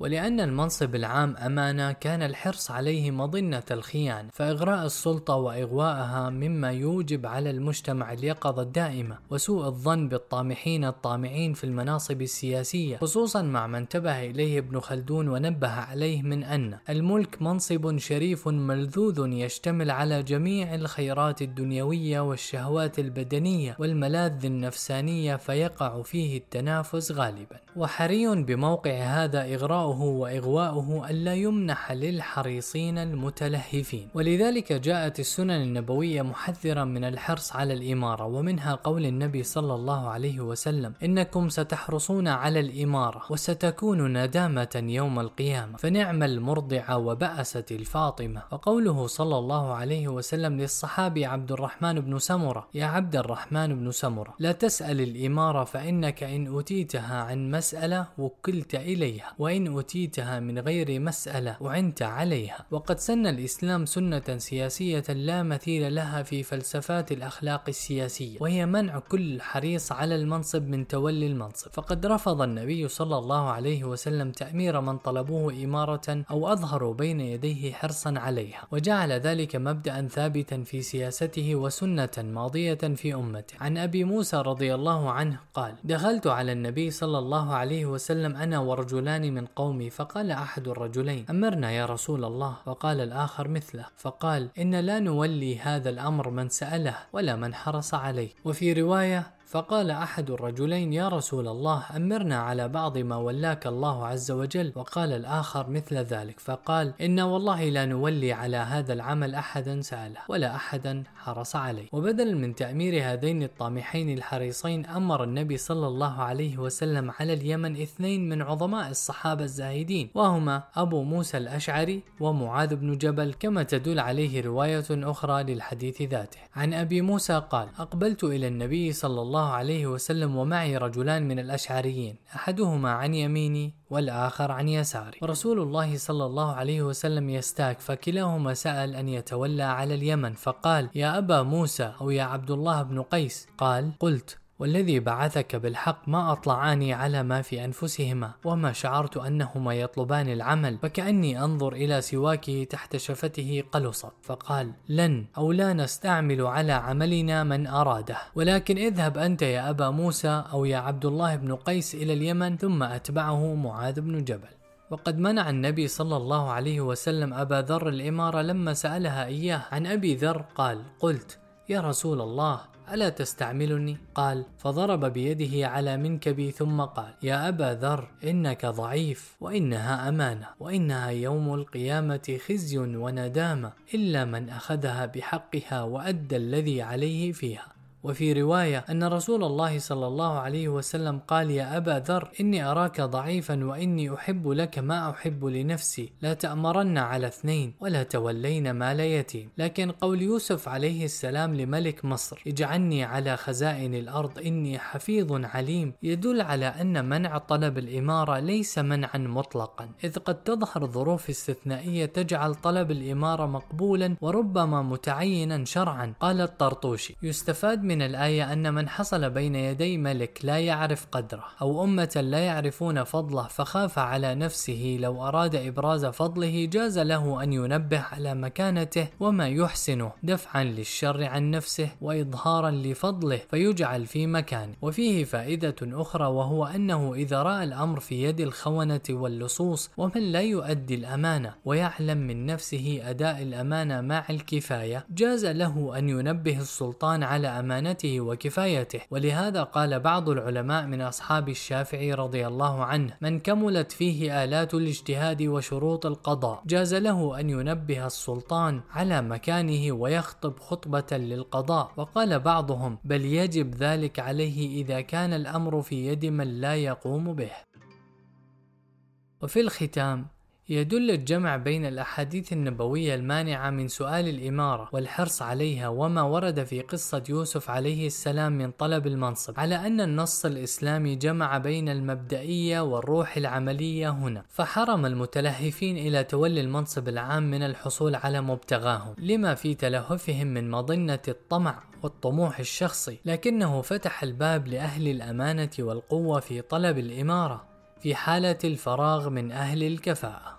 ولأن المنصب العام أمانة كان الحرص عليه مظنة الخيانة فإغراء السلطة وإغواءها مما يوجب على المجتمع اليقظة الدائمة وسوء الظن بالطامحين الطامعين في المناصب السياسية خصوصا مع ما انتبه إليه ابن خلدون ونبه عليه من أن الملك منصب شريف ملذوذ يشتمل على جميع الخيرات الدنيوية والشهوات البدنية والملاذ النفسانية فيقع فيه التنافس غالبا. وحري بموقع هذا إغراؤه وإغواؤه ألا يمنح للحريصين المتلهفين. ولذلك جاءت السنن النبوية محذرا من الحرص على الإمارة ومنها قول النبي صلى الله عليه وسلم إنكم ستحرصون على الإمارة وستكون ندامة يوم القيامة فنعم المرضعة وبأست الفاطمة. وقوله صلى الله عليه وسلم للصحابي عبد الرحمن بن سمرة يا عبد الرحمن بن سمرة لا تسأل الإمارة فإنك إن أوتيتها عن مسألة وكلت إليها وإن أوتيتها من غير مسألة أعنت عليها. وقد سن الإسلام سنة سياسية لا مثيل لها في فلسفات الأخلاق السياسية وهي منع كل حريص على المنصب من تولي المنصب. فقد رفض النبي صلى الله عليه وسلم تأمير من طلبوه إمارة أو أظهروا بين يديه حرصا عليها وجعل ذلك مبدأ ثابتا في سياسته وسنة ماضية في أمته. عن أبي موسى رضي الله عنه قال دخلت على النبي صلى الله عليه وسلم أنا ورجلان من قومي فقال أحد الرجلين أمرنا يا رسول الله؟ وقال الآخر مثله فقال إن لا نولي هذا الأمر من سأله ولا من حرص عليه. وفي رواية فقال أحد الرجلين يا رسول الله أمرنا على بعض ما ولاك الله عز وجل. وقال الآخر مثل ذلك فقال إن والله لا نولي على هذا العمل أحدا سأله ولا أحدا حرص عليه. وبدلا من تأمير هذين الطامحين الحريصين أمر النبي صلى الله عليه وسلم على اليمن اثنين من عظماء الصحابة الزاهدين وهما أبو موسى الأشعري ومعاذ بن جبل كما تدل عليه رواية أخرى للحديث ذاته. عن أبي موسى قال أقبلت إلى النبي صلى الله الله عليه وسلم ومعي رجلان من الأشعريين أحدهما عن يميني والآخر عن يساري. ورسول الله صلى الله عليه وسلم يستاك فكلاهما سأل أن يتولى على اليمن فقال يا أبا موسى أو يا عبد الله بن قيس؟ قال قلت. والذي بعثك بالحق ما أطلعاني على ما في أنفسهما وما شعرت أنهما يطلبان العمل فكأني أنظر إلى سواكه تحت شفته قلصت فقال لن أو لا نستعمل على عملنا من أراده ولكن اذهب أنت يا أبا موسى أو يا عبد الله بن قيس إلى اليمن ثم أتبعه معاذ بن جبل. وقد منع النبي صلى الله عليه وسلم أبا ذر الإمارة لما سألها إياه عن أبي ذر قال قلت يا رسول الله ألا تستعملني؟ قال فضرب بيده على منكبي ثم قال يا أبا ذر إنك ضعيف وإنها أمانة وإنها يوم القيامة خزي وندامة إلا من أخذها بحقها وأدى الذي عليه فيها وفي رواية أن رسول الله صلى الله عليه وسلم قال يا أبا ذر إني أراك ضعيفا وإني أحب لك ما أحب لنفسي. لا تأمرن على اثنين ولا تولين مال يتيم. لكن قول يوسف عليه السلام لملك مصر اجعلني على خزائن الأرض إني حفيظ عليم. يدل على أن منع طلب الإمارة ليس منعا مطلقا. إذ قد تظهر ظروف استثنائية تجعل طلب الإمارة مقبولا وربما متعينا شرعا قال الطرطوشي. يستفاد من الآية أن من حصل بين يدي ملك لا يعرف قدره أو أمة لا يعرفون فضله فخاف على نفسه لو أراد إبراز فضله جاز له أن ينبه على مكانته وما يحسنه دفعا للشر عن نفسه وإظهارا لفضله فيجعل في مكانه وفيه فائدة أخرى وهو أنه إذا رأى الأمر في يد الخونة واللصوص ومن لا يؤدي الأمانة ويعلم من نفسه أداء الأمانة مع الكفاية جاز له أن ينبه السلطان على أمانة أمانته وكفايته. ولهذا قال بعض العلماء من أصحاب الشافعي رضي الله عنه من كملت فيه آلات الاجتهاد وشروط القضاء جاز له أن ينبه السلطان على مكانه ويخطب خطبة للقضاء. وقال بعضهم بل يجب ذلك عليه إذا كان الأمر في يد من لا يقوم به. وفي الختام يدل الجمع بين الأحاديث النبوية المانعة من سؤال الإمارة والحرص عليها وما ورد في قصة يوسف عليه السلام من طلب المنصب على أن النص الإسلامي جمع بين المبدئية والروح العملية هنا فحرم المتلهفين إلى تولي المنصب العام من الحصول على مبتغاهم لما في تلهفهم من مظنة الطمع والطموح الشخصي لكنه فتح الباب لأهل الأمانة والقوة في طلب الإمارة في حالة الفراغ من أهل الكفاءة.